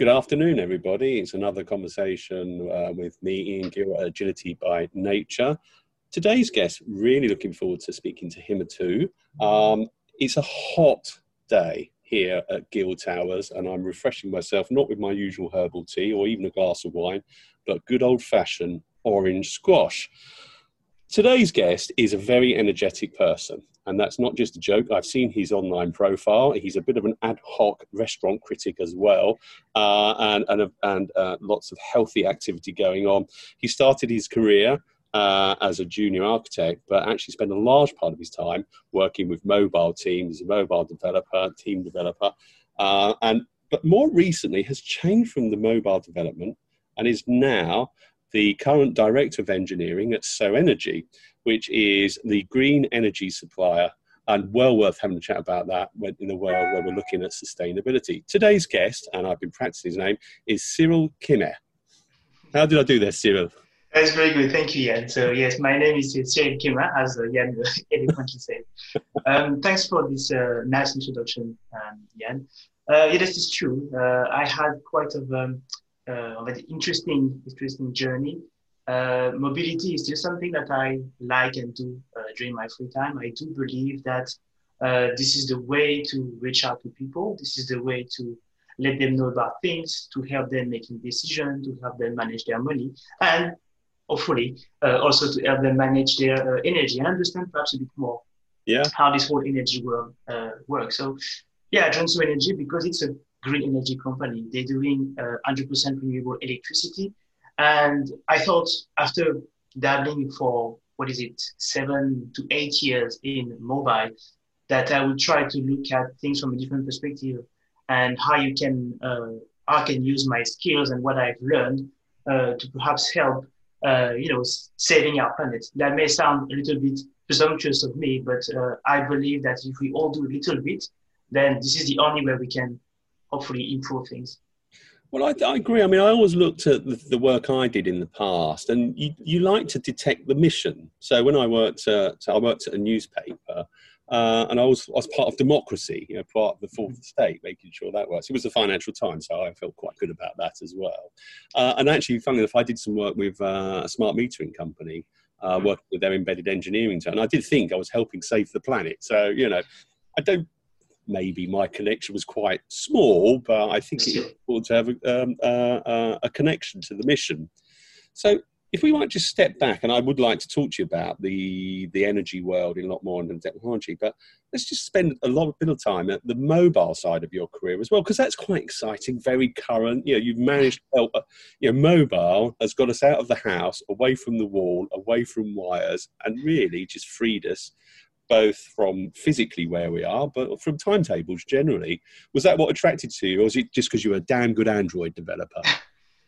Good afternoon, everybody. It's another conversation uh, with me, Ian Gill, Agility by Nature. Today's guest, really looking forward to speaking to him too. Um, it's a hot day here at Gill Towers, and I'm refreshing myself not with my usual herbal tea or even a glass of wine, but good old fashioned orange squash. Today's guest is a very energetic person, and that's not just a joke. I've seen his online profile. He's a bit of an ad hoc restaurant critic as well, uh, and and, and uh, lots of healthy activity going on. He started his career uh, as a junior architect, but actually spent a large part of his time working with mobile teams, a mobile developer, team developer, uh, and but more recently has changed from the mobile development and is now the current director of engineering at So Energy, which is the green energy supplier. And well worth having a chat about that in the world where we're looking at sustainability. Today's guest, and I've been practicing his name, is Cyrille Quemin. How did I do there, Cyrille? That's very good. Thank you, Jan. So, yes, my name is Cyrille Quemin, as uh, Jan eloquently said. Um, thanks for this uh, nice introduction, um, Jan. Uh, yeah, this is true. Uh, I had quite of um, uh, of an interesting, interesting journey. Uh, mobility is just something that I like and do uh, during my free time. I do believe that this is the way to reach out to people. This is the way to let them know about things, to help them making decisions, to help them manage their money, and hopefully uh, also to help them manage their uh, energy and understand perhaps a bit more yeah. how this whole energy world uh, works. So, yeah, joined So Energy because it's a green energy company. They're doing uh, 100% renewable electricity. And I thought after dabbling for, what is it, seven to eight years in mobile, that I would try to look at things from a different perspective and how you can, uh, I can use my skills and what I've learned uh, to perhaps help, uh, you know, saving our planet. That may sound a little bit presumptuous of me, but uh, I believe that if we all do a little bit, then this is the only way we can hopefully improve things. Well, I, I, agree. I mean, I always looked at the, the, work I did in the past, and you, you like to detect the mission. So when I worked, at, I worked at a newspaper, uh, and I was, I was part of democracy, you know, part of the fourth mm-hmm. estate, making sure that works. It was the Financial Times, so I felt quite good about that as well. Uh, and actually, funnily enough, I did some work with uh, a smart metering company, uh, mm-hmm. working with their embedded engineering. And I did think I was helping save the planet. So you know, I don't maybe my connection was quite small, but I think it's important to have a, um, uh, a connection to the mission. So if we might just step back, and I would like to talk to you about the the energy world in a lot more than technology, but let's just spend a lot of bit of time at the mobile side of your career as well, because that's quite exciting, very current. You know, you've managed to help. Uh, you know, mobile has got us out of the house, away from the wall, away from wires, and really just freed us both from physically where we are, but from timetables generally. Was that what attracted to you, or was it just because you were a damn good Android developer?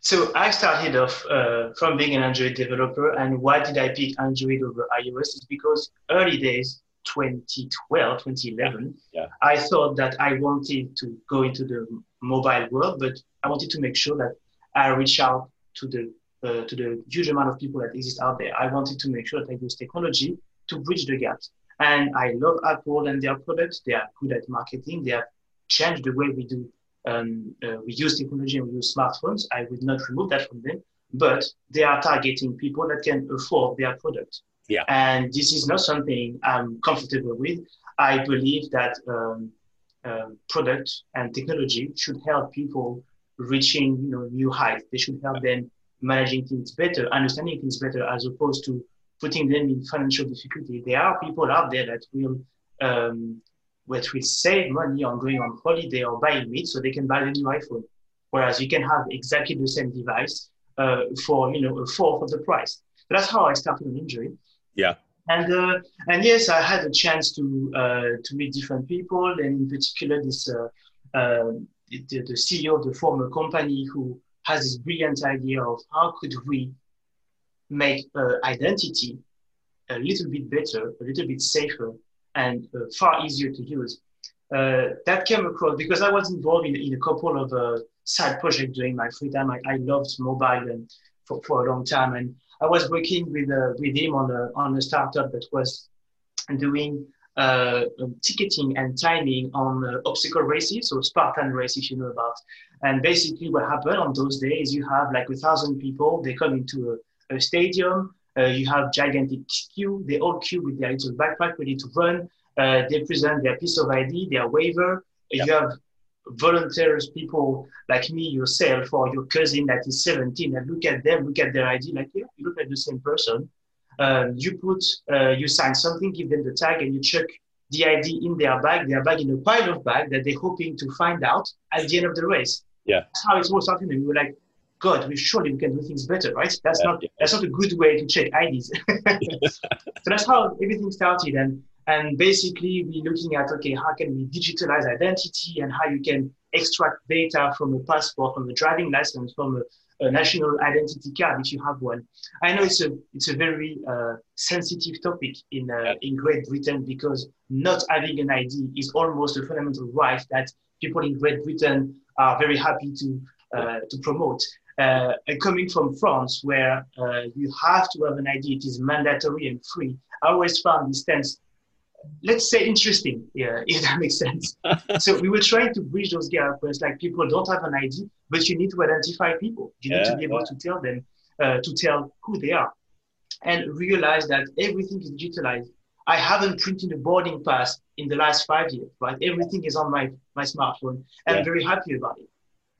So I started off uh, from being an Android developer, and why did I pick Android over iOS? Is because early days, 2012, 2011, yeah. I thought that I wanted to go into the mobile world, but I wanted to make sure that I reach out to the uh, to the huge amount of people that exist out there. I wanted to make sure that I use technology to bridge the gaps. And I love Apple and their products. They are good at marketing. They have changed the way we do um, uh, we use technology and we use smartphones. I would not remove that from them, but they are targeting people that can afford their product. Yeah. And this is not something I'm comfortable with. I believe that um, uh, product and technology should help people reaching you know new heights. They should help them managing things better, understanding things better, as opposed to putting them in financial difficulty. There are people out there that will um, which will save money on going on holiday or buying meat so they can buy the new iPhone. Whereas you can have exactly the same device uh, for you know a fourth of the price. So that's how I started on Android. Yeah. And uh, and yes, I had a chance to uh, to meet different people, and in particular this uh, uh, the, the CEO of the former company who has this brilliant idea of how could we make identity a little bit better, a little bit safer, and uh, far easier to use. Uh, that came across because I was involved in, in a couple of uh, side projects during my free time. I, I loved mobile and for, for a long time, and I was working with with him on a on a startup that was doing uh, um, ticketing and timing on uh, obstacle races, so Spartan race, if you know about. And basically, what happened on those days, you have like a thousand people. They come into a, stadium. Uh, you have gigantic queue. They all queue with their little backpack ready to run. Uh, they present their piece of ID, their waiver. Yep. You have volunteers, people like me, yourself, or your cousin that is 17, and look at them, look at their ID, like, yeah, you look at the same person. Um, you put, uh, you sign something, give them the tag, and you check the ID in their bag, their bag in a pile of bag that they're hoping to find out at the end of the race. Yeah. That's how it was starting. And we were like, God, we surely we can do things better, right? That's yeah, not yeah. that's not a good way to check IDs. so that's how everything started. And and basically we're looking at okay, how can we digitalize identity and how you can extract data from a passport, from a driving license, from a a national identity card if you have one. I know it's a it's a very uh, sensitive topic in uh, in Great Britain because not having an ID is almost a fundamental right that people in Great Britain are very happy to uh, to promote. Uh, coming from France, where uh, you have to have an ID, it is mandatory and free. I always found this stance let's say interesting, yeah, if that makes sense. so we were trying to bridge those gaps where it's like people don't have an ID, but you need to identify people. You yeah, need to be able yeah. to tell them, uh, to tell who they are, and realize that everything is digitalized. I haven't printed a boarding pass in the last five years, right? Everything is on my, my smartphone. And yeah. I'm very happy about it.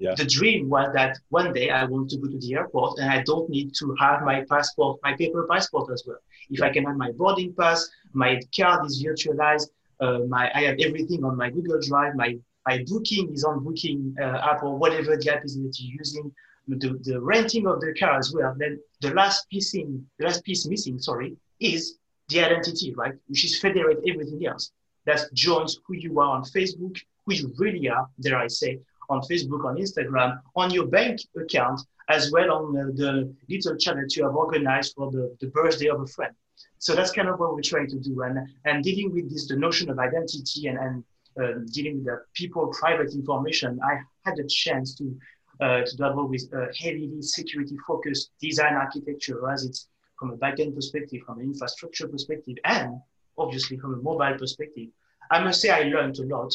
Yeah. The dream was that one day I want to go to the airport and I don't need to have my passport, my paper passport as well. If yeah. I can have my boarding pass, my card is virtualized, uh, my I have everything on my Google Drive, my my booking is on Booking uh, app or whatever the app is that you're using. The, the renting of the car as well. Then the last piece in, the last piece missing, sorry, is the identity, right? Which is federate everything else. That joins who you are on Facebook, who you really are, dare I say, on Facebook, on Instagram, on your bank account, as well on uh, the little channel that you have organized for the, the birthday of a friend. So that's kind of what we're trying to do. And, and dealing with this, the notion of identity and, and uh, dealing with the people private information, I had a chance to, uh, to dabble with a heavily security focused design architecture as it's from a backend perspective, from an infrastructure perspective, and obviously from a mobile perspective. I must say I learned a lot.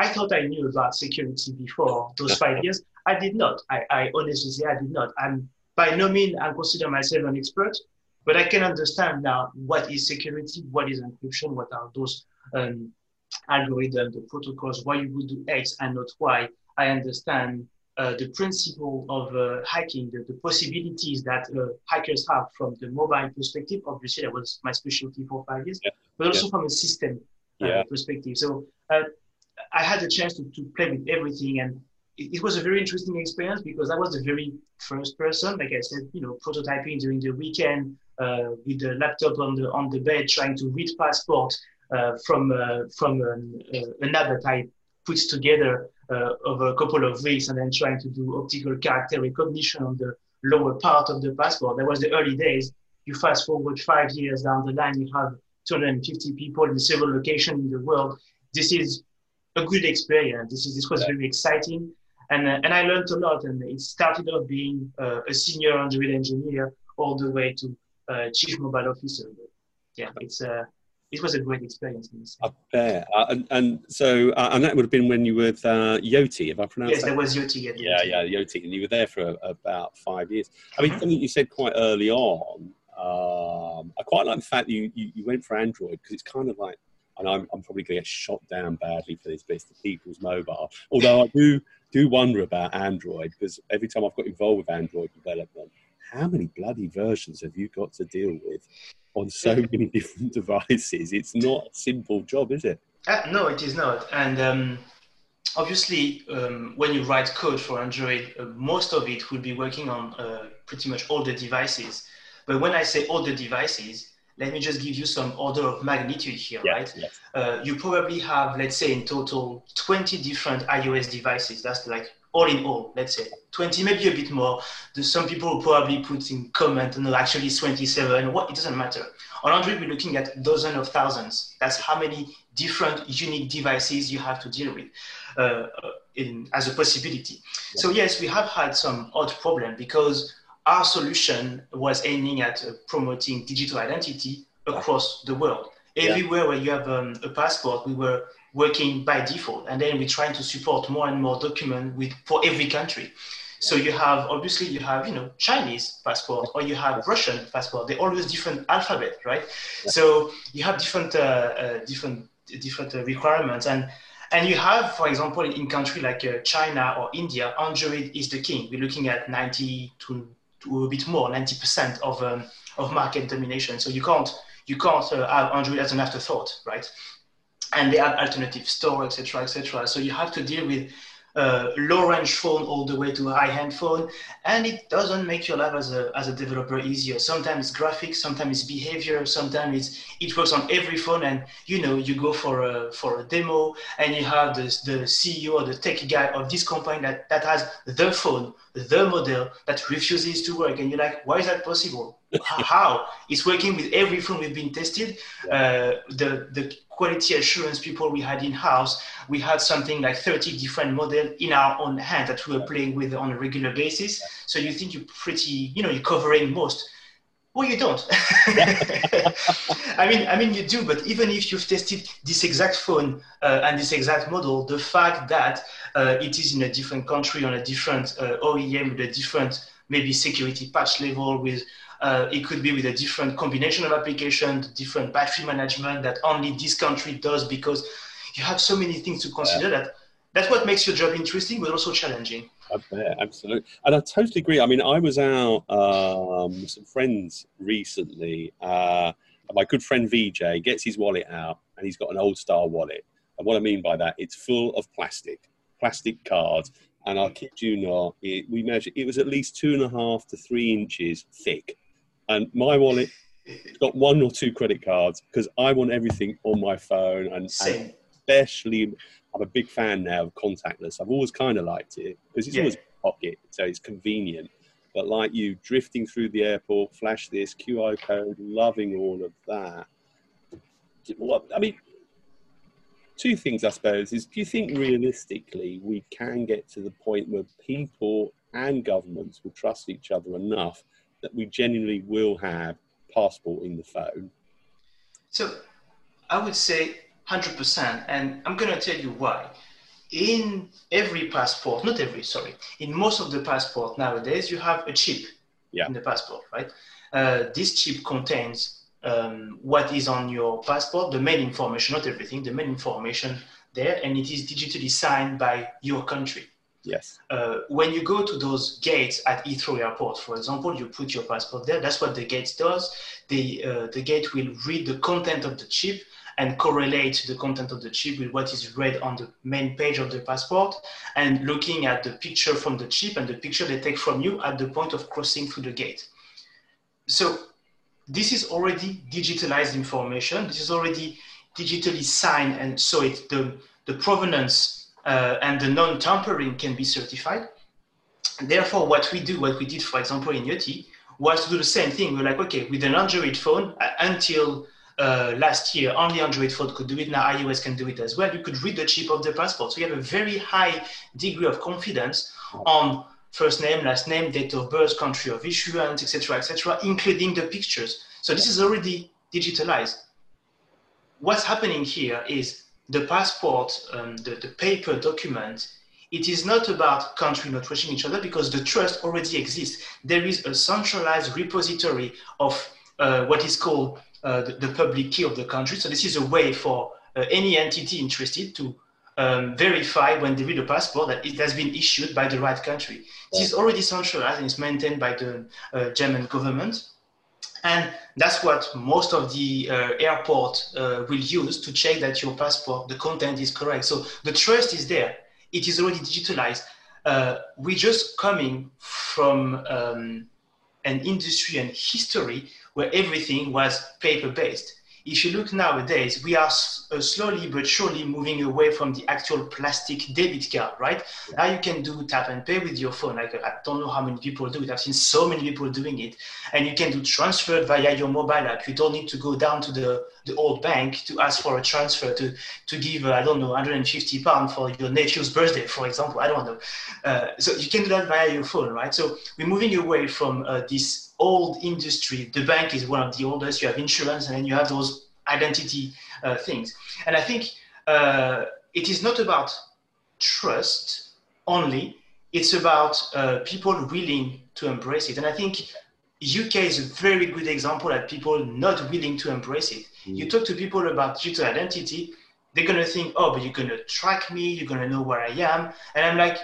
I thought I knew about security before those five years. I did not. I, I honestly say I did not. I'm by no means I consider myself an expert, but I can understand now what is security, what is encryption, what are those um, algorithms, the protocols, why you would do X and not Y. I understand uh, the principle of uh, hacking, the, the, possibilities that uh, hackers have from the mobile perspective. Obviously, that was my specialty for five years, yeah. but also yeah. from a system uh, yeah. perspective. So uh, I had a chance to, to play with everything, and it, it, was a very interesting experience because I was the very first person, like I said, you know, prototyping during the weekend uh, with the laptop on the on the bed, trying to read passport uh, from uh, from um, an app that I put together over a couple of weeks, and then trying to do optical character recognition on the lower part of the passport. That was the early days. You fast forward five years down the line, you have 250 people in several locations in the world. This is a good experience. This is this was very exciting, and uh, and I learned a lot. And it started off being uh, a senior Android engineer all the way to uh, chief mobile officer. But yeah, it's uh, it was a great experience. Up there, uh, and, and so uh, and that would have been when you were with uh, Yoti, if I pronounced it. yes, that. Yes, was Yoti. Yeah, yeah, yeah, Yoti, and you were there for about five years. I mean, something you said quite early on. Um, I quite like the fact that you, you, you went for Android because it's kind of like and I'm, I'm probably going to get shot down badly for this, but it's the people's mobile. Although I do do wonder about Android because every time I've got involved with Android development, how many bloody versions have you got to deal with on so many different devices? It's not a simple job, is it? Uh, no, it is not. And um, obviously, um, when you write code for Android, uh, most of it will be working on uh, pretty much all the devices. But when I say all the devices, let me just give you some order of magnitude here, yeah, right? Yeah. Uh, you probably have, let's say, in total, 20 different iOS devices. That's like all in all, let's say 20, maybe a bit more. There's some people probably put in comment, no, actually it's 27. What? It doesn't matter. On Android, we're looking at dozens of thousands. That's how many different unique devices you have to deal with uh, in, as a possibility. Yeah. So yes, we have had some odd problem because our solution was aiming at uh, promoting digital identity across the world. Everywhere yeah. where you have um, a passport, we were working by default, and then we're trying to support more and more documents with for every country. So you have obviously you have you know Chinese passport or you have Russian passport. They're always different alphabet, right? So you have different uh, uh, different different uh, requirements and and you have, for example, in country like uh, China or India, Android is the king. We're looking at 90 to, to a bit more, 90% of um, of market domination. So you can't you can't uh, have Android as an afterthought, right? And they have alternative store, etc., etc. So you have to deal with uh, low range phone all the way to a high end phone and it doesn't make your life as a, as a developer easier. Sometimes graphics sometimes it's behavior sometimes it works on every phone and you know you go for a for a demo and you have the, the ceo or the tech guy of this company that, that has the phone the model that refuses to work and you're like why is that possible how it's working with every phone we've been tested uh, the the quality assurance people we had in house, we had something like 30 different models in our own hand that we were playing with on a regular basis. So you think you're pretty, you know, you're covering most. Well, you don't. I mean, I mean, you do. But even if you've tested this exact phone uh, and this exact model, the fact that uh, it is in a different country on a different uh, OEM with a different maybe security patch level with uh, it could be with a different combination of applications, different battery management that only this country does because you have so many things to consider yeah. that that's what makes your job interesting but also challenging. Yeah, absolutely. And I totally agree. I mean, I was out um, with some friends recently. Uh, my good friend VJ gets his wallet out and he's got an old style wallet. And what I mean by that, it's full of plastic, plastic cards. And I kid you not, it, we measured, it was at least two and a half to three inches thick. And my wallet got one or two credit cards because I want everything on my phone, and, and especially I'm a big fan now of contactless. I've always kind of liked it because it's yeah. always pocket, so it's convenient. But like you, drifting through the airport, flash this QR code, loving all of that. What I mean, two things I suppose is: Do you think realistically we can get to the point where people and governments will trust each other enough that we genuinely will have passport in the phone? So I would say 100%. And I'm going to tell you why. In every passport, not every, sorry, in most of the passport nowadays, you have a chip yeah. in the passport, right? Uh, this chip contains um, what is on your passport, the main information, not everything, the main information there, and it is digitally signed by your country. Yes. Uh, when you go to those gates at Heathrow Airport, for example, you put your passport there. That's what the gate does. The, uh, the gate will read the content of the chip and correlate the content of the chip with what is read on the main page of the passport and looking at the picture from the chip and the picture they take from you at the point of crossing through the gate. So this is already digitalized information. This is already digitally signed and so it the, the provenance uh, and the non-tampering can be certified. Therefore, what we do, what we did, for example, in Yoti, was to do the same thing. We're like, okay, with an Android phone, uh, until uh, last year, only Android phone could do it. Now iOS can do it as well. You could read the chip of the passport. So you have a very high degree of confidence on first name, last name, date of birth, country of issuance, etc., etc., including the pictures. So this is already digitalized. What's happening here is the passport, um, the, the paper document, it is not about country not trusting each other because the trust already exists. There is a centralized repository of uh, what is called uh, the, the, public key of the country. So this is a way for uh, any entity interested to um, verify when they read a passport that it has been issued by the right country. This is already centralized and is maintained by the uh, German government. And that's what most of the uh, airport uh, will use to check that your passport, the content is correct. So the trust is there. It is already digitalized. Uh, we're just coming from um, an industry and history where everything was paper based if you look nowadays, we are uh, slowly but surely moving away from the actual plastic debit card, right? Now you can do tap and pay with your phone. Like I don't know how many people do it. I've seen so many people doing it, and you can do transfer via your mobile app. You don't need to go down to the, the old bank to ask for a transfer to to give uh, I don't know 150 pounds for your nephew's birthday, for example. I don't know. Uh, so you can do that via your phone, right? So we're moving away from uh, this old industry. The bank is one of the oldest. You have insurance, and then you have those identity uh, things. And I think uh, it is not about trust only, it's about uh, people willing to embrace it. And I think UK is a very good example that people not willing to embrace it. Mm. You talk to people about digital identity, they're gonna think, oh, but you're gonna track me, you're gonna know where I am, and I'm like,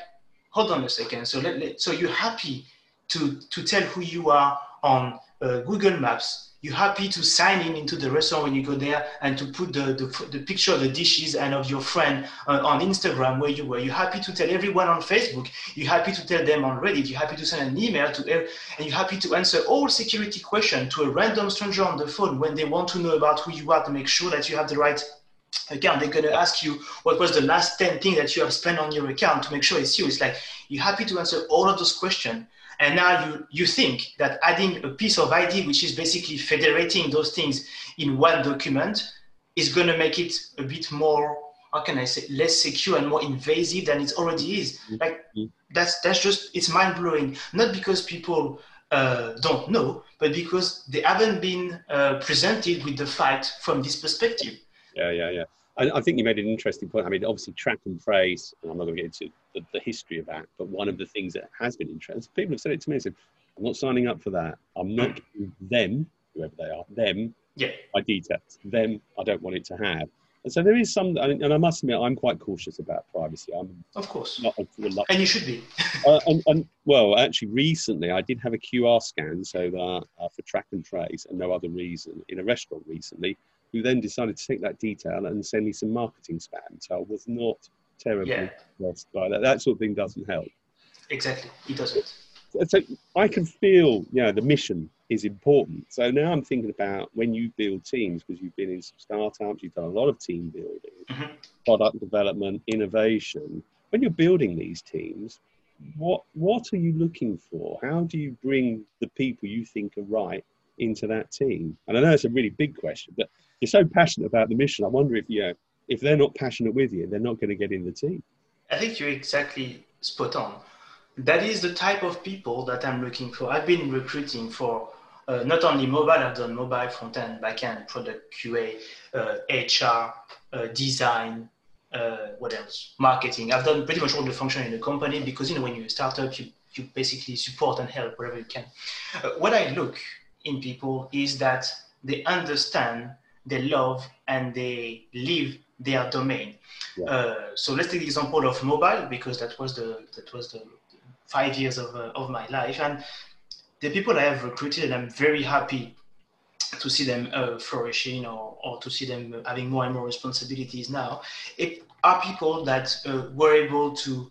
hold on a second. So let, let so you're happy to to tell who you are on uh, Google Maps you're happy to sign in into the restaurant when you go there and to put the, the, the picture of the dishes and of your friend uh, on Instagram where you were. You're happy to tell everyone on Facebook. You're happy to tell them on Reddit. You're happy to send an email to, and you're happy to answer all security questions to a random stranger on the phone when they want to know about who you are to make sure that you have the right account. They're going to ask you what was the last 10 things that you have spent on your account to make sure it's you. It's like you're happy to answer all of those questions and now you, you think that adding a piece of ID, which is basically federating those things in one document, is going to make it a bit more, how can I say, less secure and more invasive than it already is. Mm-hmm. Like that's that's just it's mind blowing. Not because people uh, don't know, but because they haven't been uh, presented with the fact from this perspective. Yeah, yeah, yeah. I, I, think you made an interesting point. I mean, obviously, track and trace, and I'm not going to get into the, the, history of that, but one of the things that has been interesting, people have said it to me, I said, I'm not signing up for that. I'm not giving them, whoever they are, them, yeah. my details. Them, I don't want it to have. And so there is some, and I must admit, I'm quite cautious about privacy. I'm of course, not and you should be. uh, and, and, well, actually, recently I did have a QR scan, so that uh, for track and trace, and no other reason in a restaurant recently who then decided to take that detail and send me some marketing spam. So I was not terribly yeah. impressed by that. That sort of thing doesn't help. Exactly, it doesn't. So I can feel, you know, the mission is important. So now I'm thinking about when you build teams, because you've been in some startups, you've done a lot of team building, mm-hmm. product development, innovation. When you're building these teams, what what are you looking for? How do you bring the people you think are right into that team? And I know it's a really big question, but you're so passionate about the mission. I wonder if you know, if they're not passionate with you, they're not going to get in the team. I think you're exactly spot on. That is the type of people that I'm looking for. I've been recruiting for uh, not only mobile, I've done mobile, front end, back end, product QA, uh, HR, uh, design, uh, what else? Marketing. I've done pretty much all the function in the company because you know when you're a startup, you you basically support and help wherever you can. Uh, what I look in people is that they understand they love and they live their domain. Yeah. Uh, so let's take the example of mobile because that was the that was the five years of, uh, of my life and the people I have recruited and I'm very happy to see them uh, flourishing or, or to see them having more and more responsibilities now it are people that uh, were able to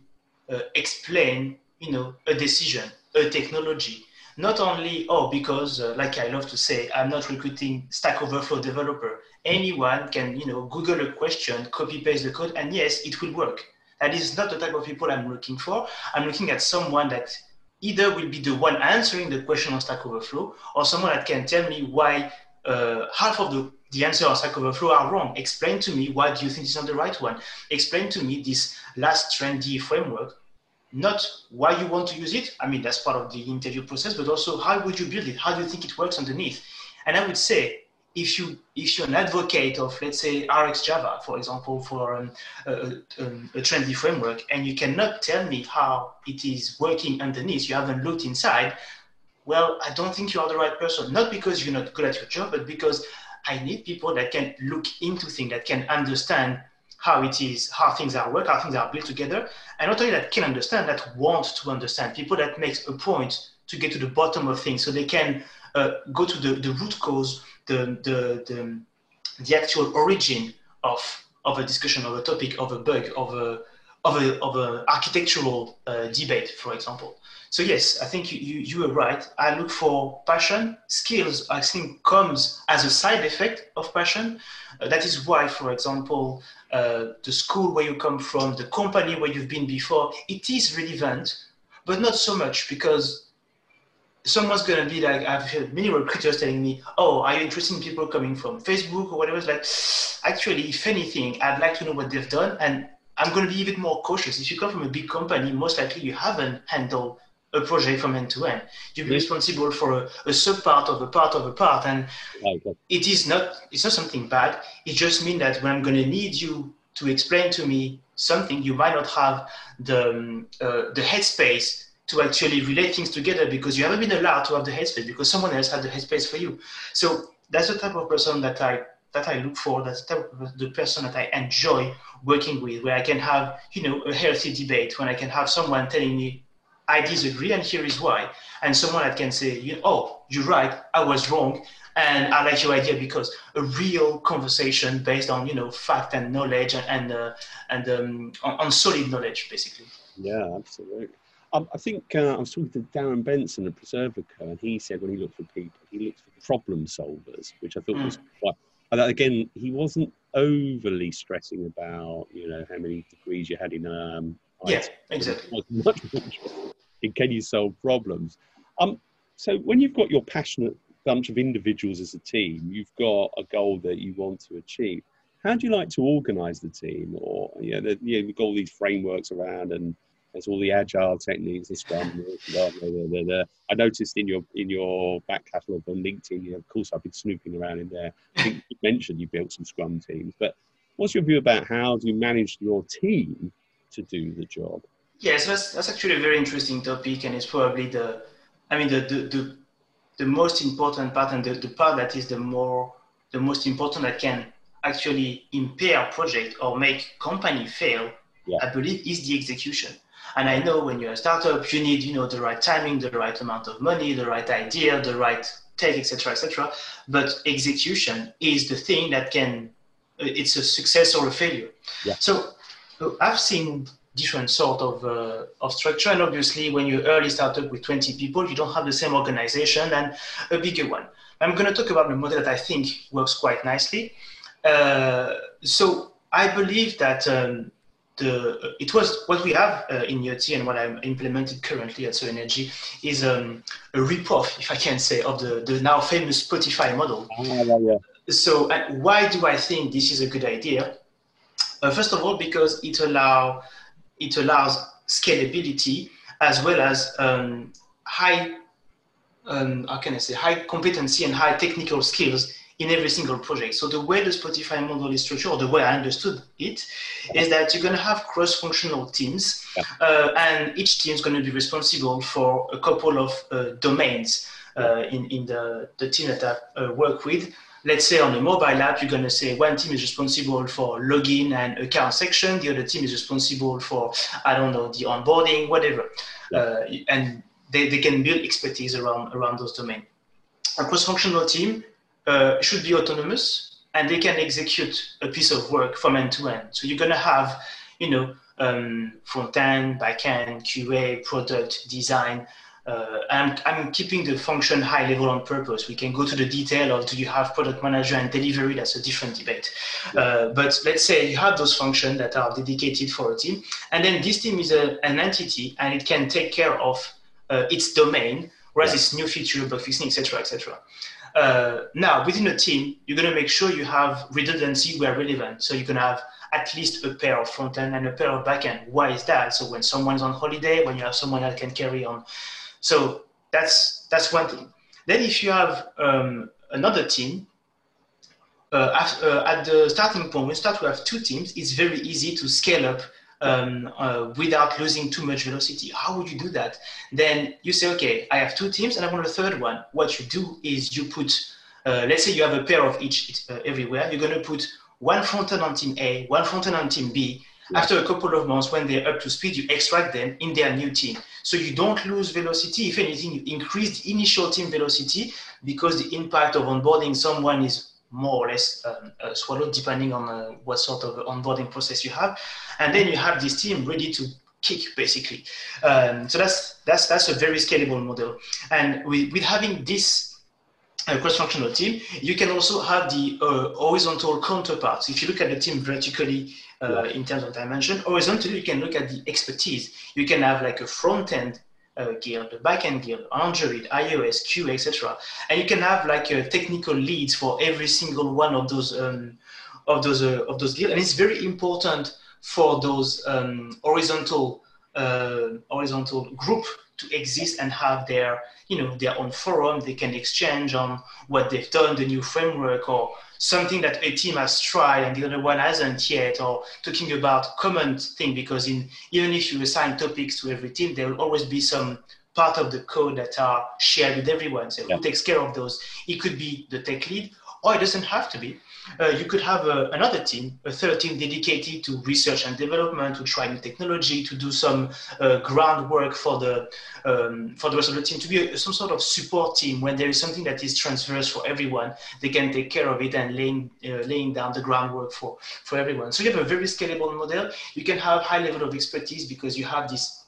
uh, explain you know a decision a technology not only, oh, because uh, like I love to say, I'm not recruiting Stack Overflow developer. Anyone can, you know, Google a question, copy paste the code, and yes, it will work. That is not the type of people I'm looking for. I'm looking at someone that either will be the one answering the question on Stack Overflow, or someone that can tell me why uh, half of the, the answer on Stack Overflow are wrong. Explain to me why do you think it's not the right one. Explain to me this last trendy framework not why you want to use it. I mean, that's part of the interview process, but also how would you build it? How do you think it works underneath? And I would say, if you if you're an advocate of let's say RxJava, for example, for um, a, a, a, trendy framework, and you cannot tell me how it is working underneath, you haven't looked inside. Well, I don't think you are the right person. Not because you're not good at your job, but because I need people that can look into things, that can understand how it is, how things are work, how things are built together, and not only that can understand, that want to understand. People that makes a point to get to the bottom of things, so they can uh, go to the, the root cause, the, the, the, the actual origin of, of a discussion, of a topic, of a bug, of a, of a, of a architectural uh, debate, for example. So yes, I think you, you, you are right. I look for passion. Skills, I think, comes as a side effect of passion. Uh, that is why, for example, uh, the school where you come from, the company where you've been before, it is relevant, but not so much because someone's going to be like, I've heard many recruiters telling me, oh, are you interested in people coming from Facebook or whatever? It's like, actually, if anything, I'd like to know what they've done. And I'm going to be bit more cautious. If you come from a big company, most likely you haven't handled a project from end to end. You'll be responsible for a, a sub part of a part of a part, and okay. it is not it's not something bad. It just means that when I'm going to need you to explain to me something, you might not have the um, uh, the headspace to actually relate things together because you haven't been allowed to have the headspace because someone else had the headspace for you. So that's the type of person that I that I look for. That's the type of the person that I enjoy working with, where I can have you know a healthy debate, when I can have someone telling me I disagree and here is why, and someone that can say, oh, you're right, I was wrong, and I like your idea because a real conversation based on you know fact and knowledge and and, uh, and um, on, on solid knowledge, basically. Yeah, absolutely. Um, I think uh, I was talking to Darren Benson of Preservica, and he said when he looked for people, he looked for problem solvers, which I thought mm. was quite. Again, he wasn't overly stressing about you know how many degrees you had in. Um, yeah, exactly. Much in can you solve problems? Um, so when you've got your passionate bunch of individuals as a team, you've got a goal that you want to achieve. How do you like to organise the team, or you know, the, you know, we've got all these frameworks around and there's all the agile techniques, the Scrum. blah, blah, blah, I noticed in your in your back catalogue on LinkedIn, you know, of course, I've been snooping around in there. I think you mentioned you built some Scrum teams, but what's your view about how do you manage your team to do the job? Yes, that's that's actually a very interesting topic, and it's probably the, I mean, the the the, the most important part, and the, the part that is the more the most important that can actually impair project or make company fail. Yeah. I believe is the execution. And I know when you're a startup, you need, you know, the right timing, the right amount of money, the right idea, the right tech, etc., etc. But execution is the thing that can, it's a success or a failure. Yeah. So I've seen different sort of, uh, of structure. And obviously, when you're early startup with 20 people, you don't have the same organization and a bigger one. I'm going to talk about a model that I think works quite nicely. Uh, so I believe that um, the it was what we have uh, in Yoti and what I'm implemented currently at So Energy is um, a ripoff, if I can say, of the, the now famous Spotify model. Oh, yeah. So, why do I think this is a good idea? Uh, first of all, because it allow it allows scalability as well as um, high um, how can I say high competency and high technical skills in every single project. So the way the Spotify model is structured, or the way I understood it, is that you're going to have cross-functional teams, uh, and each team is going to be responsible for a couple of uh, domains uh, in, in the, the team that I uh, work with. Let's say on a mobile app, you're going to say one team is responsible for login and account section, the other team is responsible for, I don't know, the onboarding, whatever. Yeah. Uh, and they, they can build expertise around, around those domains. A cross-functional team uh, should be autonomous and they can execute a piece of work from end to end. So you're going to have, you know, um, front end, back end, QA, product, design. Uh, I'm, I'm keeping the function high level on purpose. We can go to the detail of do you have product manager and delivery? That's a different debate. Uh, but let's say you have those functions that are dedicated for a team, and then this team is a, an entity and it can take care of uh, its domain, whereas yeah. it's new feature, bug fixing, etc., etc. Uh, now, within a team, you're going to make sure you have redundancy where relevant. So you can have at least a pair of front end and a pair of back end. Why is that? So when someone's on holiday, when you have someone that can carry on. So that's that's one thing. Then if you have um, another team, uh, at, uh, at, the starting point, we start to have two teams, it's very easy to scale up um, uh, without losing too much velocity. How would you do that? Then you say, okay, I have two teams and I want a third one. What you do is you put, uh, let's say you have a pair of each uh, everywhere. You're going to put one front end on team A, one front end on team B. After a couple of months, when they're up to speed, you extract them in their new team. So you don't lose velocity. If anything, you increase the initial team velocity because the impact of onboarding someone is more or less um, uh, swallowed depending on uh, what sort of onboarding process you have. And then you have this team ready to kick basically. Um, so that's that's that's a very scalable model. And with, with having this uh, cross-functional team you can also have the uh, horizontal counterparts. If you look at the team vertically uh, in terms of dimension horizontally you can look at the expertise you can have like a front end uh, guild, back end guild, Android, iOS, QA, etc. And you can have like uh, technical leads for every single one of those um, of those uh, of those guilds. And it's very important for those um, horizontal uh, horizontal group to exist and have their you know their own forum they can exchange on what they've done the new framework or something that a team has tried and the other one hasn't yet or talking about common thing because in even if you assign topics to every team there will always be some part of the code that are shared with everyone. So yeah. who takes care of those? It could be the tech lead or it doesn't have to be uh, you could have a, another team, a third team dedicated to research and development, to try new technology, to do some uh, groundwork for the um, for the rest of the team, to be a, some sort of support team when there is something that is transverse for everyone. They can take care of it and laying uh, laying down the groundwork for for everyone. So you have a very scalable model. You can have high level of expertise because you have this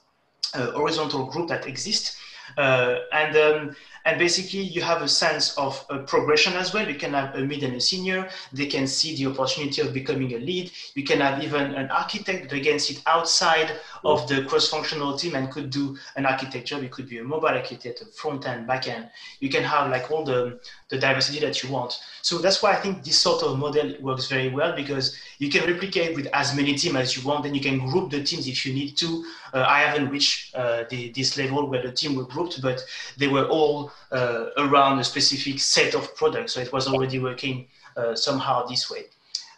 uh, horizontal group that exists. Uh, and um, and basically, you have a sense of uh, progression as well. You can have a mid and a senior. They can see the opportunity of becoming a lead. You can have even an architect that again sit outside of the cross-functional team and could do an architecture. It could be a mobile architect, a front end, back end. You can have like all the, the diversity that you want. So that's why I think this sort of model works very well because you can replicate with as many teams as you want. Then you can group the teams if you need to. Uh, I haven't reached uh, the, this level where the team were grouped, but they were all uh, around a specific set of products. So it was already working somehow this way.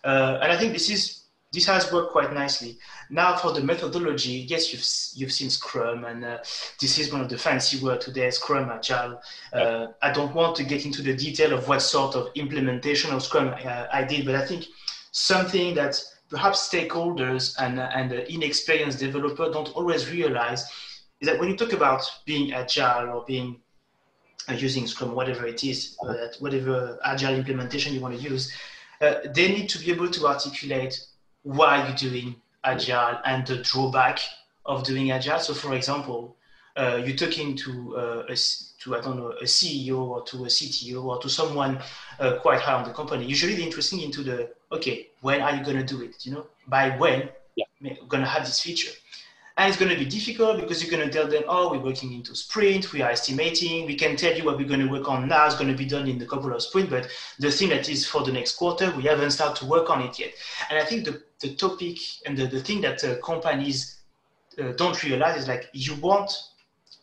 And I think this is this has worked quite nicely. Now for the methodology, yes, you've you've seen Scrum, and uh, this is one of the fancy words today, Scrum Agile. Uh, I don't want to get into the detail of what sort of implementation of Scrum I did, but I think something that perhaps stakeholders and and inexperienced developer don't always realize is that when you talk about being agile or being uh, using Scrum, whatever it is, uh, whatever agile implementation you want to use, uh, they need to be able to articulate why you're doing agile and the drawback of doing agile. So, for example, uh, you're talking to uh, a, to I don't know a CEO or to a CTO or to someone uh, quite high on the company. Usually, they're interested into the okay, when are you going to do it? You know, by when yeah. we're going to have this feature. And it's going to be difficult because you're going to tell them, oh, we're working into sprint, we are estimating, we can tell you what we're going to work on now is going to be done in a couple of sprint, but the thing that is for the next quarter, we haven't started to work on it yet. And I think the, the topic and the, the thing that uh, companies uh, don't realize is like you want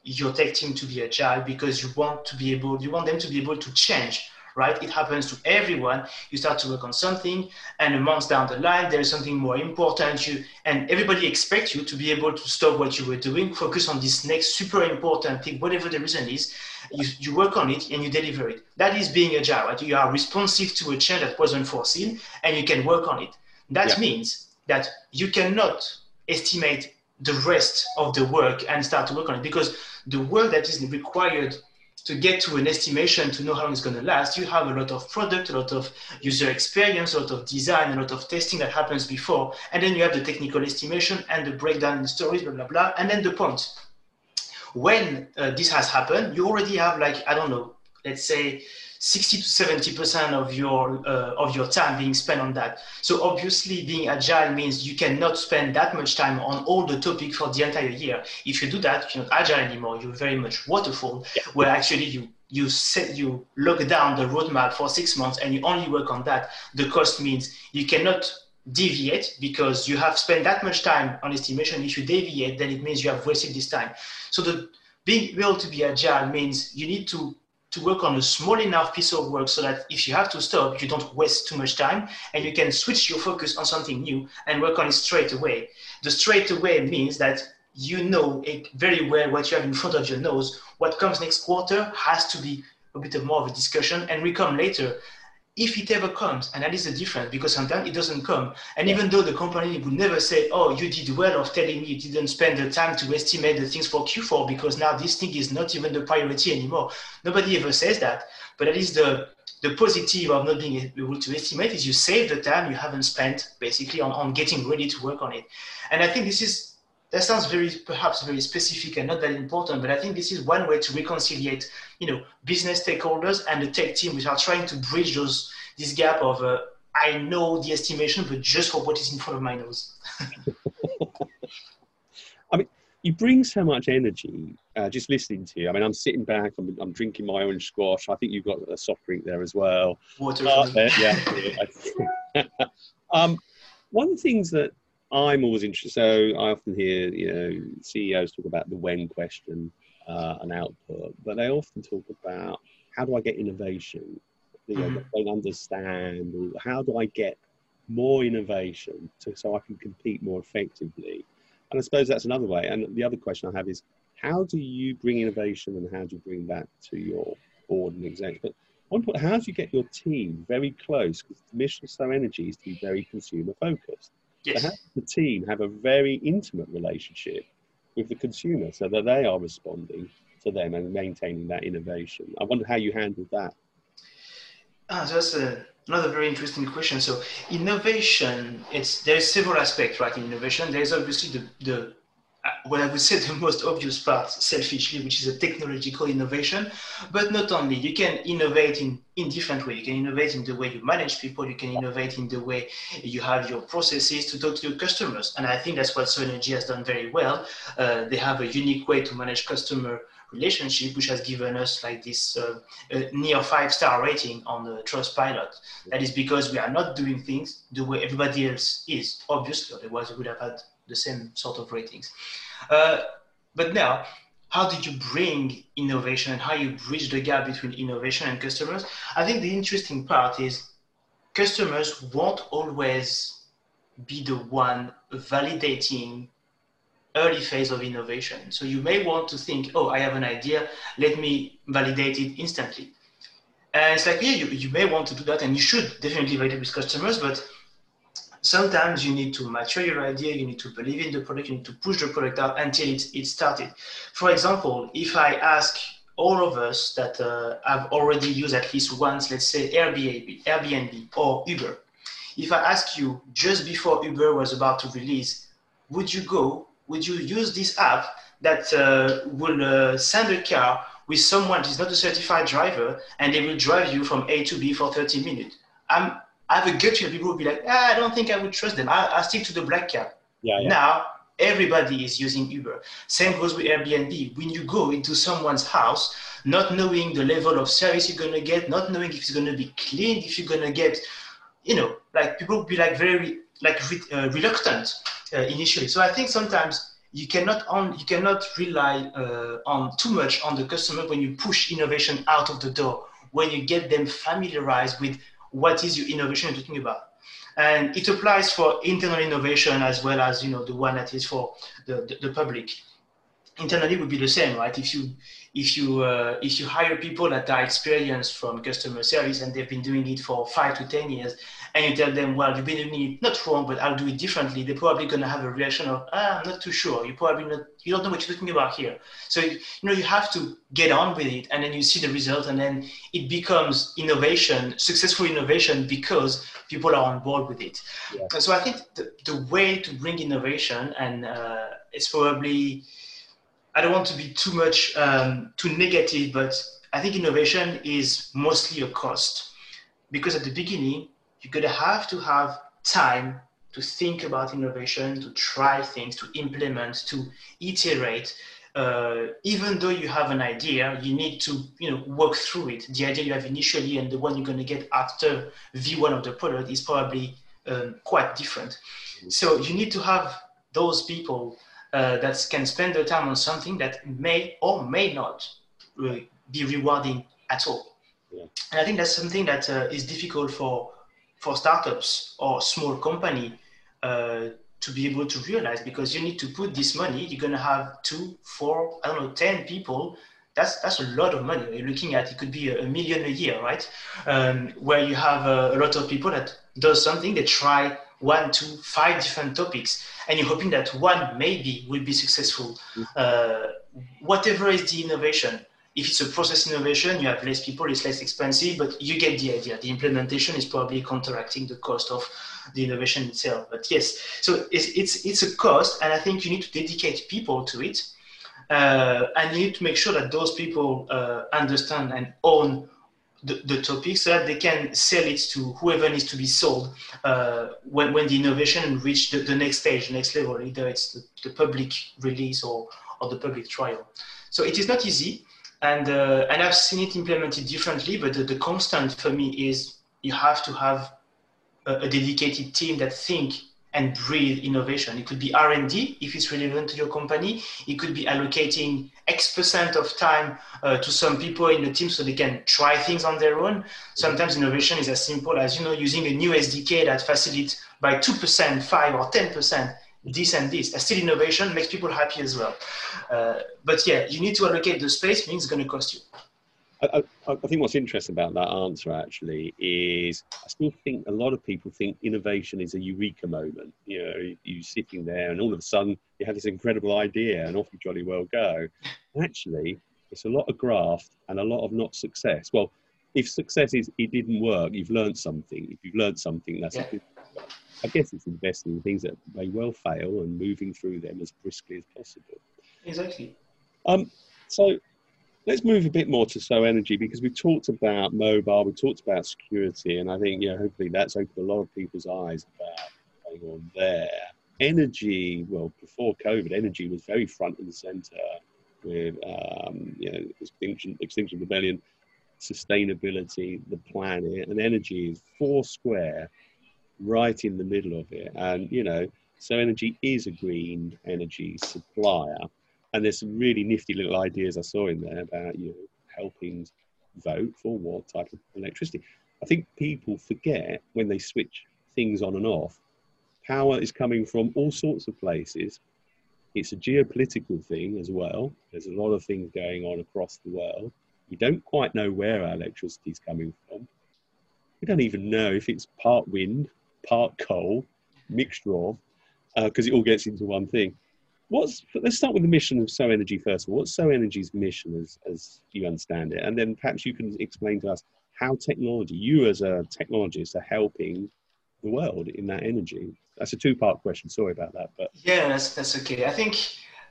your tech team to be agile because you want to be able, you want them to be able to change right? It happens to everyone. You start to work on something, and a month down the line, there is something more important. You and everybody expects you to be able to stop what you were doing, focus on this next super important thing, whatever the reason is. You, you work on it and you deliver it. That is being agile. Right? You are responsive to a change that wasn't foreseen, and you can work on it. That yeah. means that you cannot estimate the rest of the work and start to work on it because the work that is required to get to an estimation to know how it's going to last, you have a lot of product, a lot of user experience, a lot of design, a lot of testing that happens before. And then you have the technical estimation and the breakdown in stories, blah, blah, blah. And then the point. When uh, this has happened, you already have like, I don't know, let's say 60 to 70% of your, uh, of your time being spent on that. So obviously being agile means you cannot spend that much time on all the topic for the entire year. If you do that, you're not agile anymore. You're very much waterfall yeah. where actually you, you set, you lock down the roadmap for six months and you only work on that. The cost means you cannot deviate because you have spent that much time on estimation. If you deviate, then it means you have wasted this time. So the being able to be agile means you need to to work on a small enough piece of work so that if you have to stop, you don't waste too much time and you can switch your focus on something new and work on it straight away. The straight away means that you know very well what you have in front of your nose. What comes next quarter has to be a bit of more of a discussion and we come later if it ever comes, and that is the difference because sometimes it doesn't come. And even though the company would never say, "Oh, you did well," of telling me you didn't spend the time to estimate the things for Q4 because now this thing is not even the priority anymore. Nobody ever says that, but that is the the positive of not being able to estimate is you save the time you haven't spent basically on, on getting ready to work on it. And I think this is that sounds very perhaps very specific and not that important, but I think this is one way to reconciliate, you know, business stakeholders and the tech team, which are trying to bridge those this gap of uh, I know the estimation, but just for what is in front of my nose. I mean, you bring so much energy uh, just listening to you. I mean, I'm sitting back, I'm, I'm, drinking my orange squash. I think you've got a soft drink there as well. Water. Uh, yeah. um, one of the things that I'm always interested. So I often hear, you know, CEOs talk about the when question uh, and output, but they often talk about how do I get innovation? You know, mm-hmm. they don't understand. How do I get more innovation to, so I can compete more effectively? And I suppose that's another way. And the other question I have is, how do you bring innovation and how do you bring that to your board and execs? But one point, how do you get your team very close? Because the mission of So Energy is to be very consumer focused. Yes. So how does the team have a very intimate relationship with the consumer so that they are responding to them and maintaining that innovation? I wonder how you handled that. Ah, that's a, another very interesting question. So innovation, it's there's several aspects, right? In innovation, there's obviously the, the what I would say the most obvious part, selfishly, which is a technological innovation. But not only, you can innovate in, in different ways. You can innovate in the way you manage people, you can innovate in the way you have your processes to talk to your customers. And I think that's what SoEnergy has done very well. Uh, they have a unique way to manage customer relationship, which has given us like this uh, near five star rating on the Trustpilot. That is because we are not doing things the way everybody else is, obviously, otherwise we would have had the same sort of ratings. Uh, but now, how do you bring innovation and how you bridge the gap between innovation and customers? I think the interesting part is customers won't always be the one validating early phase of innovation. So you may want to think, oh, I have an idea, let me validate it instantly. And it's like, yeah, you, you may want to do that and you should definitely validate with customers, but sometimes you need to mature your idea, you need to believe in the product, you need to push the product out until it's, started. For example, if I ask all of us that uh, have already used at least once, let's say Airbnb, Airbnb or Uber, if I ask you just before Uber was about to release, would you go, would you use this app that uh, will uh, send a car with someone who's not a certified driver and they will drive you from A to B for 30 minutes? I'm I have a gut feel people will be like, ah, I don't think I would trust them. I, I stick to the black cab. Yeah, yeah. Now everybody is using Uber. Same goes with Airbnb. When you go into someone's house, not knowing the level of service you're gonna get, not knowing if it's gonna be clean, if you're gonna get, you know, like people will be like very like re- uh, reluctant uh, initially. So I think sometimes you cannot on you cannot rely uh, on too much on the customer when you push innovation out of the door. When you get them familiarized with what is your innovation you're talking about. And it applies for internal innovation as well as you know the one that is for the, the, the public. Internally would be the same right? If you if you uh, if you hire people that are experienced from customer service and they've been doing it for five to ten years and you tell them well you've been doing it not wrong but i'll do it differently they're probably going to have a reaction of ah, i'm not too sure. You probably not you don't know what you're talking about here. So you know you have to get on with it and then you see the result and then it becomes innovation successful innovation because people are on board with it. Yeah. so i think the, the way to bring innovation and uh, it's probably I don't want to be too much um, too negative, but I think innovation is mostly a cost because at the beginning you're gonna have to have time to think about innovation, to try things, to implement, to iterate. Uh, even though you have an idea, you need to you know work through it. The idea you have initially and the one you're going to get after V1 of the product is probably um, quite different. So you need to have those people uh, that can spend their time on something that may or may not be rewarding at all. Yeah. And I think that's something that uh, is difficult for for startups or small company uh, to be able to realize because you need to put this money. You're gonna have two, four, I don't know, ten people. That's that's a lot of money. You're looking at it could be a, million a year, right? Um, where you have a, a lot of people that does something. They try one, two, five different topics, and you're hoping that one maybe will be successful. Mm-hmm. Uh, whatever is the innovation, if it's a process innovation, you have less people, it's less expensive, but you get the idea. The implementation is probably counteracting the cost of the innovation itself. But yes, so it's it's, it's a cost, and I think you need to dedicate people to it, uh, and you need to make sure that those people uh, understand and own the, the topic so that they can sell it to whoever needs to be sold uh, when, when the innovation reach the, the next stage, next level, either it's the, the public release or, or the public trial. So it is not easy, and uh, and I've seen it implemented differently. But the, the, constant for me is you have to have a, a dedicated team that think and breathe innovation. It could be R&D if it's relevant to your company. It could be allocating X percent of time uh, to some people in the team so they can try things on their own. Sometimes innovation is as simple as you know using a new SDK that facilitates by two percent, five or ten percent this and this. That's still innovation makes people happy as well. Uh, but yeah, you need to allocate the space. Means it's going to cost you. I, I, I, think what's interesting about that answer actually is I still think a lot of people think innovation is a eureka moment. You know, you, you sitting there and all of a sudden you have this incredible idea and off you jolly well go. Actually, it's a lot of graft and a lot of not success. Well, if success is it didn't work, you've learned something. If you've learned something, that's yeah. a good. I guess it's investing in things that may well fail and moving through them as briskly as possible. Exactly. Um, so let's move a bit more to So Energy because we've talked about mobile, we've talked about security, and I think you know hopefully that's opened a lot of people's eyes about going on there. Energy, well, before COVID, energy was very front and center with um, you know extinction, extinction rebellion, sustainability, the planet, and energy is four square, right in the middle of it. And you know, So Energy is a green energy supplier and there's some really nifty little ideas I saw in there about you know helping vote for what type of electricity. I think people forget when they switch things on and off, power is coming from all sorts of places. It's a geopolitical thing as well. There's a lot of things going on across the world. We don't quite know where our electricity is coming from. We don't even know if it's part wind, part coal, mixture of, because uh, it all gets into one thing. What's let's start with the mission of so energy first of all. What's so energy's mission as as you understand it? And then perhaps you can explain to us how technology you as a technologist are helping the world in that energy. That's a two part question. Sorry about that but yeah that's, that's okay. I think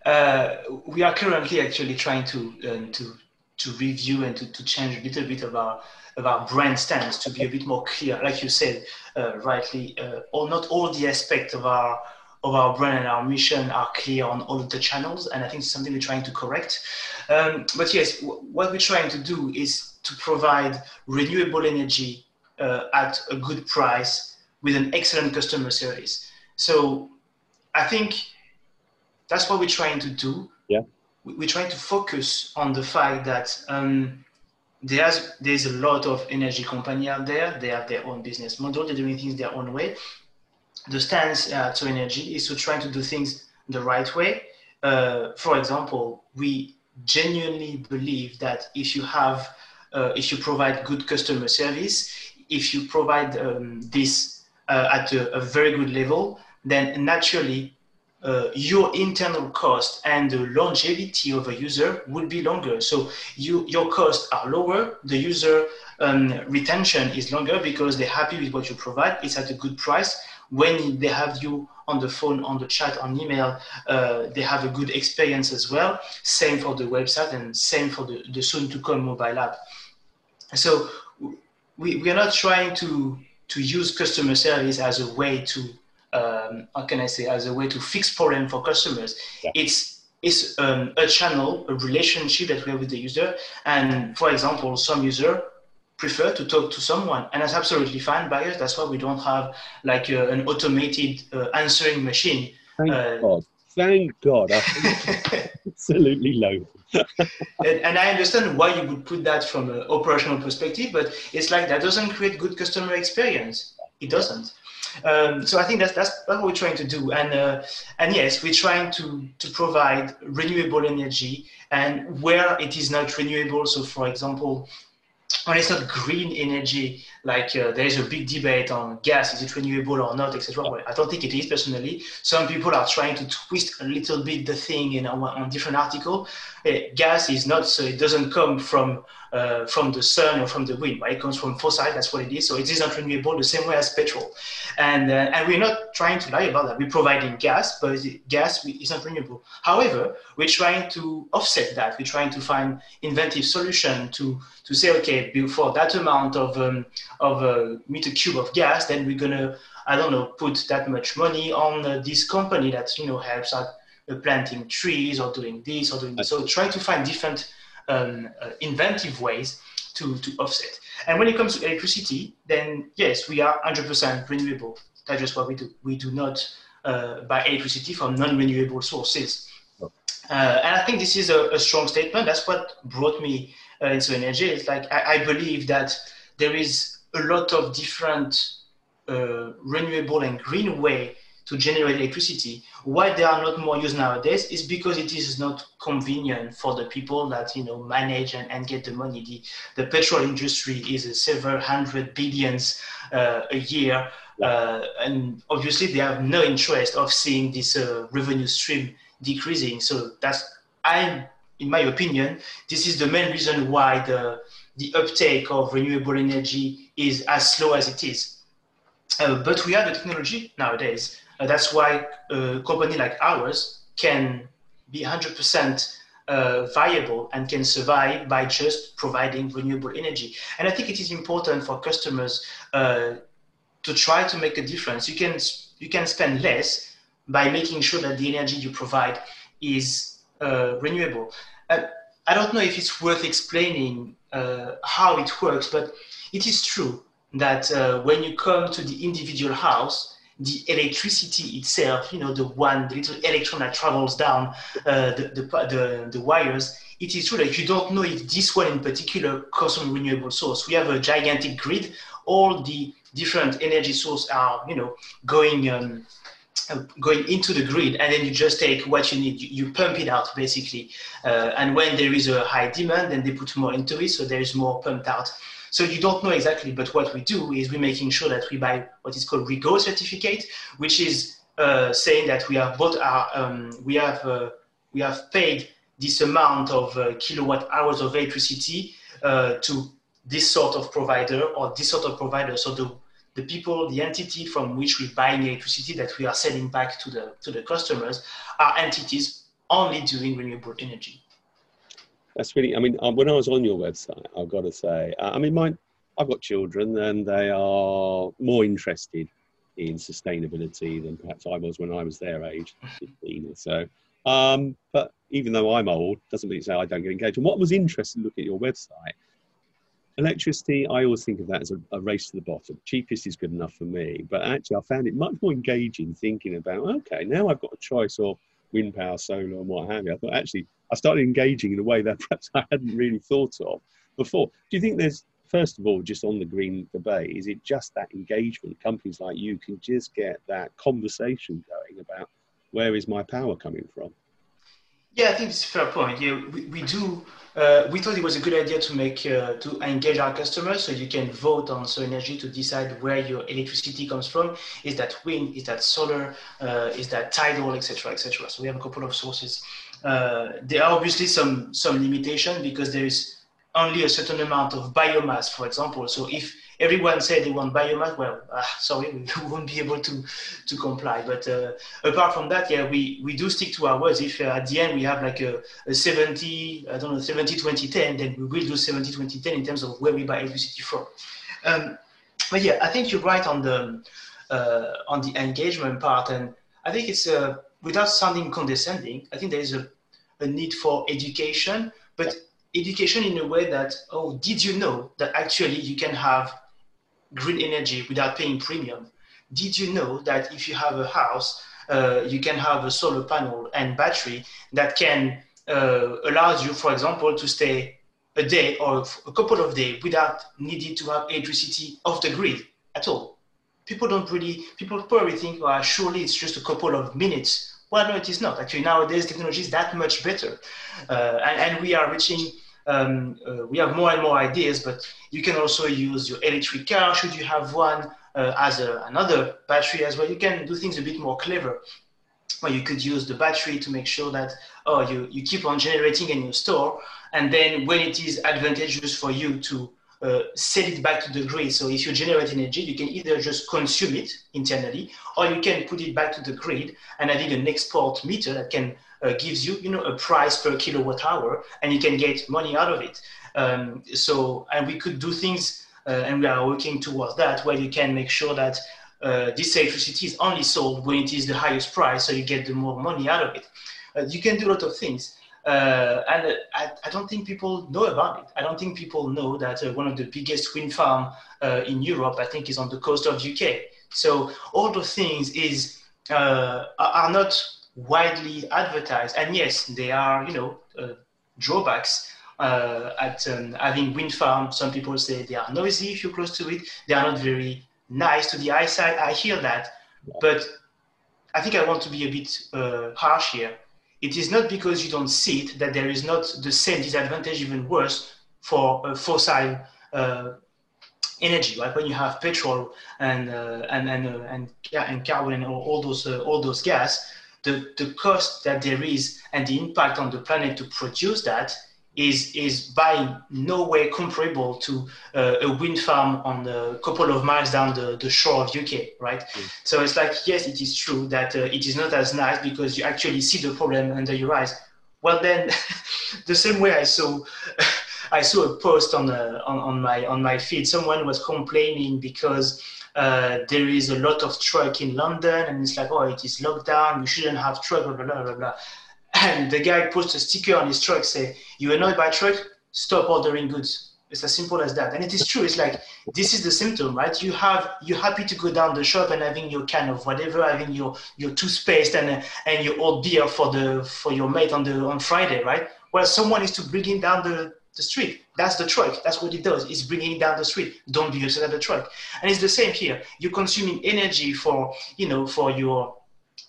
uh, we are currently actually trying to um, to to review and to, to change a little bit of our of our brand stance to be a bit more clear like you said uh, rightly uh, or not all the aspects of our of our brand and our mission are clear on all of the channels, and I think it's something we're trying to correct. Um, but yes, w- what we're trying to do is to provide renewable energy uh, at a good price with an excellent customer service. So I think that's what we're trying to do. Yeah. We're trying to focus on the fact that um, there's there's a lot of energy company out there. They have their own business model. They're doing things their own way the stance uh, to energy is to try to do things the right way. Uh, for example, we genuinely believe that if you have, uh, if you provide good customer service, if you provide um, this uh, at a, a, very good level, then naturally uh, your internal cost and the longevity of a user will be longer. So you, your costs are lower, the user um, retention is longer because they're happy with what you provide. It's at a good price when they have you on the phone, on the chat, on email, uh, they have a good experience as well. Same for the website and same for the, the soon to come mobile app. So we, we are not trying to, to use customer service as a way to, um, how can I say, as a way to fix problem for customers. Yeah. It's it's um, a channel, a relationship that we have with the user. And for example, some user prefer to talk to someone and that's absolutely fine by us that's why we don't have like uh, an automated uh, answering machine thank uh, god thank god absolutely low and, and, i understand why you would put that from an operational perspective but it's like that doesn't create good customer experience it doesn't um, so I think that's, that's what we're trying to do, and uh, and yes, we're trying to to provide renewable energy, and where it is not renewable. So, for example, when it's not green energy, like uh, there is a big debate on gas, is it renewable or not, etc. Well, I don't think it is personally. Some people are trying to twist a little bit the thing in on, on different article. Uh, gas is not, so it doesn't come from uh, from the sun or from the wind, right? It comes from fossil, that's what it is. So it is not renewable the same way as petrol. And, uh, and we're not trying to lie about that. We're providing gas, but gas is not renewable. However, we're trying to offset that. We're trying to find inventive solution to, to say, okay, for that amount of, um, of a meter cube of gas, then we're to, I don't know, put that much money on uh, this company that, you know, helps out uh, planting trees or doing this or doing this. So try to find different um, uh, inventive ways to, to offset. And when it comes to electricity, then yes, we are 100% renewable. That's just what we do. We do not uh, buy electricity from non-renewable sources. Uh, and I think this is a, a, strong statement. That's what brought me uh, into energy. It's like I, I, believe that there is a lot of different uh, renewable and green way to generate electricity. Why they are not more used nowadays is because it is not convenient for the people that you know manage and, and get the money. The, the petrol industry is several hundred billions uh, a year, uh, and obviously they have no interest of seeing this uh, revenue stream decreasing. So that's I, in my opinion, this is the main reason why the the uptake of renewable energy is as slow as it is. Uh, but we have the technology nowadays uh, that's why a company like ours can be 100% uh, viable and can survive by just providing renewable energy. And I think it is important for customers uh, to try to make a difference. You can you can spend less by making sure that the energy you provide is uh, renewable. Uh, I don't know if it's worth explaining uh, how it works, but it is true that when you come to the individual house, the electricity itself, you know, the one, the little electron that travels down uh, the, the, the, the, wires, it is true that you don't know if this one in particular comes from renewable source. We have a gigantic grid. All the different energy sources are, you know, going um, uh, going into the grid, and then you just take what you need. You, you pump it out basically, uh, and when there is a high demand, then they put more into it, so there is more pumped out. So you don't know exactly, but what we do is we're making sure that we buy what is called REGO certificate, which is uh, saying that we have bought our, um, we have, uh, we have paid this amount of uh, kilowatt hours of electricity uh, to this sort of provider or this sort of provider. So the, the people, the entity from which we're buying electricity that we are selling back to the, to the customers are entities only doing renewable energy. That's really, I mean, um, when I was on your website, I've got to say, uh, I mean, mine, I've got children and they are more interested in sustainability than perhaps I was when I was their age, 15 or so. Um, but even though I'm old, doesn't mean to say I don't get engaged. And what was interesting, look at your website, electricity, I always think of that as a, a, race to the bottom. Cheapest is good enough for me. But actually, I found it much more engaging thinking about, okay, now I've got a choice of wind power, solar, and what have you. I thought actually I started engaging in a way that perhaps I hadn't really thought of before. Do you think there's, first of all, just on the green debate, is it just that engagement? Companies like you can just get that conversation going about where is my power coming from? Yeah, I think it's a fair point. Yeah, we, we do. Uh, we thought it was a good idea to make uh, to engage our customers, so you can vote on So Energy to decide where your electricity comes from. Is that wind? Is that solar? Uh, is that tidal, etc., etc. So we have a couple of sources. Uh, there are obviously some some limitation because there is only a certain amount of biomass, for example. So if everyone said they want biomass, well, uh, sorry, we won't be able to to comply. But uh, apart from that, yeah, we, we do stick to our words. If uh, at the end we have like a, a 70, I don't know, 70, 20, 10, then we will do 70, 20, 10 in terms of where we buy electricity from. Um, but yeah, I think you're right on the uh, on the engagement part, and I think it's uh, without sounding condescending. I think there is a, a need for education, but education in a way that oh, did you know that actually you can have green energy without paying premium. Did you know that if you have a house, uh, you can have a solar panel and battery that can uh, allows you, for example, to stay a day or a couple of days without needing to have electricity off the grid at all. People don't really, people probably think, well, surely it's just a couple of minutes. Well, no, it is not. Actually, nowadays technology is that much better. Uh, and, and we are reaching um, uh, we have more and more ideas, but you can also use your electric car should you have one uh, as a, another battery as well. You can do things a bit more clever. Or you could use the battery to make sure that oh you, you keep on generating and you store, and then when it is advantageous for you to uh, sell it back to the grid. So if you generate energy, you can either just consume it internally, or you can put it back to the grid and having an export meter that can uh, gives you, you know, a price per kilowatt hour, and you can get money out of it. Um, so, and we could do things, uh, and we are working towards that, where you can make sure that uh, this electricity is only sold when it is the highest price, so you get the more money out of it. Uh, you can do a lot of things. Uh, and I, I, don't think people know about it. I don't think people know that uh, one of the biggest wind farm uh, in Europe, I think, is on the coast of UK. So all those things is uh, are not widely advertised, and yes, they are you know uh, drawbacks. Uh, at um, having wind farm, some people say they are noisy if you're close to it. They are not very nice to the eyesight. I hear that, but I think I want to be a bit uh, harsh here. It is not because you don't see it that there is not the same disadvantage, even worse, for uh, fossil uh, energy. like when you have petrol and uh, and and uh, and, and carbon and all, those uh, all those gas, the the cost that there is and the impact on the planet to produce that is is by no way comparable to uh, a wind farm on a couple of miles down the, the shore of UK, right? Mm. So it's like yes, it is true that uh, it is not as nice because you actually see the problem under your eyes. Well, then, the same way I saw. I saw a post on, uh, on, on my on my feed. Someone was complaining because uh, there is a lot of truck in London, and it's like, oh, it is locked down. You shouldn't have truck. Blah blah blah blah and the guy puts a sticker on his truck say you annoyed by truck stop ordering goods it's as simple as that and it is true it's like this is the symptom right you have you're happy to go down the shop and having your can of whatever having your your toothpaste and and your old beer for the for your mate on the on friday right well someone is to bring it down the the street. That's the truck. That's what it does. It's bringing down the street. Don't be upset at the truck. And it's the same here. You're consuming energy for, you know, for your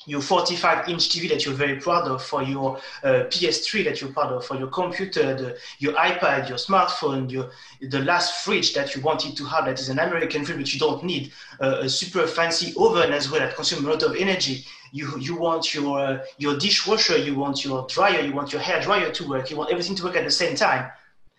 your 45 inch TV that you're very proud of, for your uh, PS3 that you're proud of, for your computer, the, your iPad, your smartphone, your, the last fridge that you wanted to have that is an American fridge, which you don't need, uh, a super fancy oven as well that consumes a lot of energy. You, you want your, uh, your dishwasher, you want your dryer, you want your hair dryer to work, you want everything to work at the same time.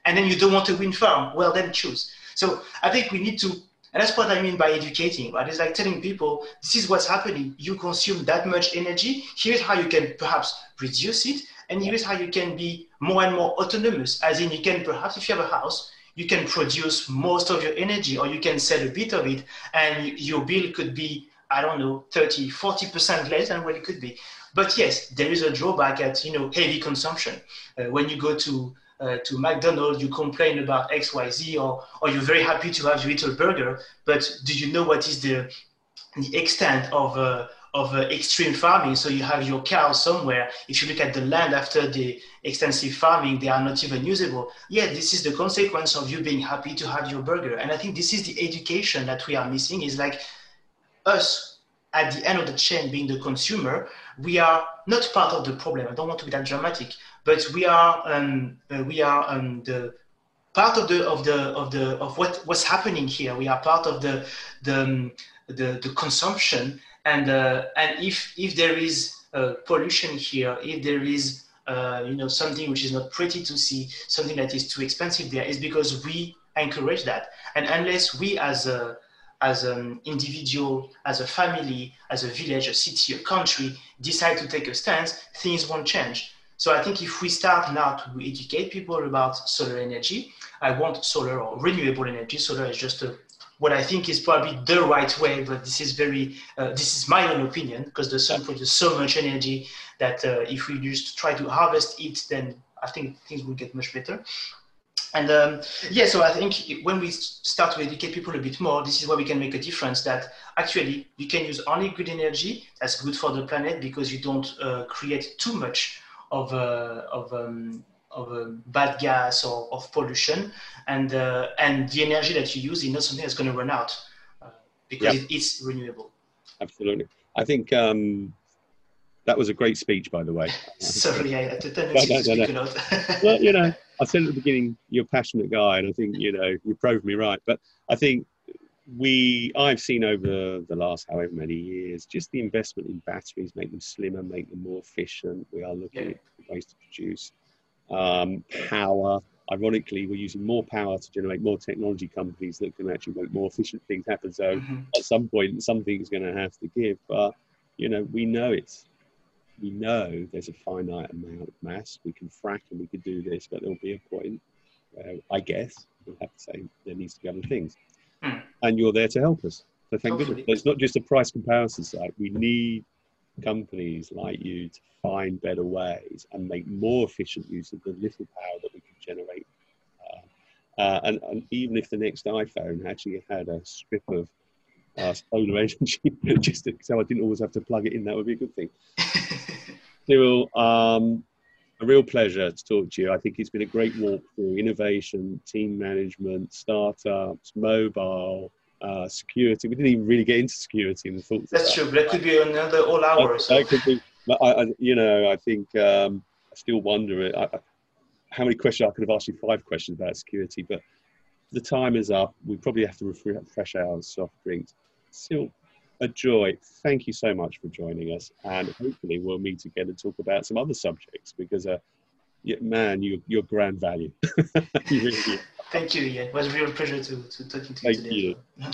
And then you don't want a wind farm. Well, then choose. So I think we need to and that's what I mean by educating, right? It's like telling people this is what's happening. You consume that much energy. Here's how you can perhaps reduce it. And here's how you can be more and more autonomous. As in, you can perhaps, if you have a house, you can produce most of your energy or you can sell a bit of it and your bill could be, I don't know, 30, 40% less than what it could be. But yes, there is a drawback at, you know, heavy consumption. Uh, when you go to uh, to McDonald's, you complain about X, Y, Z, or, or you're very happy to have your little burger, but do you know what is the, the extent of, uh, of uh, extreme farming? So you have your cows somewhere. If you look at the land after the extensive farming, they are not even usable. Yeah, this is the consequence of you being happy to have your burger. And I think this is the education that we are missing is like us at the end of the chain being the consumer, we are not part of the problem. I don't want to be that dramatic, but we are um, we are um, the part of the of the of the of what what's happening here. We are part of the the um, the, the, consumption, and uh, and if if there is uh, pollution here, if there is uh, you know something which is not pretty to see, something that is too expensive there, is because we encourage that, and unless we as a as an individual, as a family, as a village, a city, a country decide to take a stance, things won't change. So I think if we start now to educate people about solar energy, I want solar or renewable energy. Solar is just a, what I think is probably the right way, but this is very, uh, this is my own opinion because the sun produces so much energy that uh, if we just try to harvest it, then I think things will get much better. And um, yeah, so I think when we start to educate people a bit more, this is where we can make a difference that actually you can use only good energy that's good for the planet because you don't uh, create too much of, uh, of, um, of uh, bad gas or of pollution. And, uh, and the energy that you use is not something that's going to run out uh, because it is renewable. Absolutely. I think um, that was a great speech, by the way. Sorry, I, didn't no, no, no, no. well, you know, I said at the beginning, you're a passionate guy, and I think you know you proved me right. But I think we, I've seen over the last however many years, just the investment in batteries, make them slimmer, make them more efficient. We are looking yeah. at ways to produce um, power. Ironically, we're using more power to generate more technology companies that can actually make more efficient things happen. So mm-hmm. at some point, something is going to have to give. But you know, we know it's we know there's a finite amount of mass. We can frack and we can do this, but there'll be a point where I guess we'll have to say there needs to be other things. Mm. And you're there to help us. So thank goodness. It's not just a price comparison site. We need companies like you to find better ways and make more efficient use of the little power that we can generate. Uh, uh, and, and, even if the next iPhone actually had a strip of uh, solar energy, just so I didn't always have to plug it in. That would be a good thing. Cyrille, um, a real pleasure to talk to you. I think it's been a great walk through innovation, team management, startups, mobile, uh, security. We didn't even really get into security and thoughts. That's true. That could be another all hours. That, that could be. I, I, you know, I think um, I still wonder I, how many questions I could have asked you. Five questions about security, but the time is up. We probably have to refresh our soft drinks. Still, a joy. Thank you so much for joining us, and hopefully we'll meet again and talk about some other subjects because, uh, man, you, you're grand value. you really Thank you, Ian. It was a real pleasure to, to talking to you Thank today. You.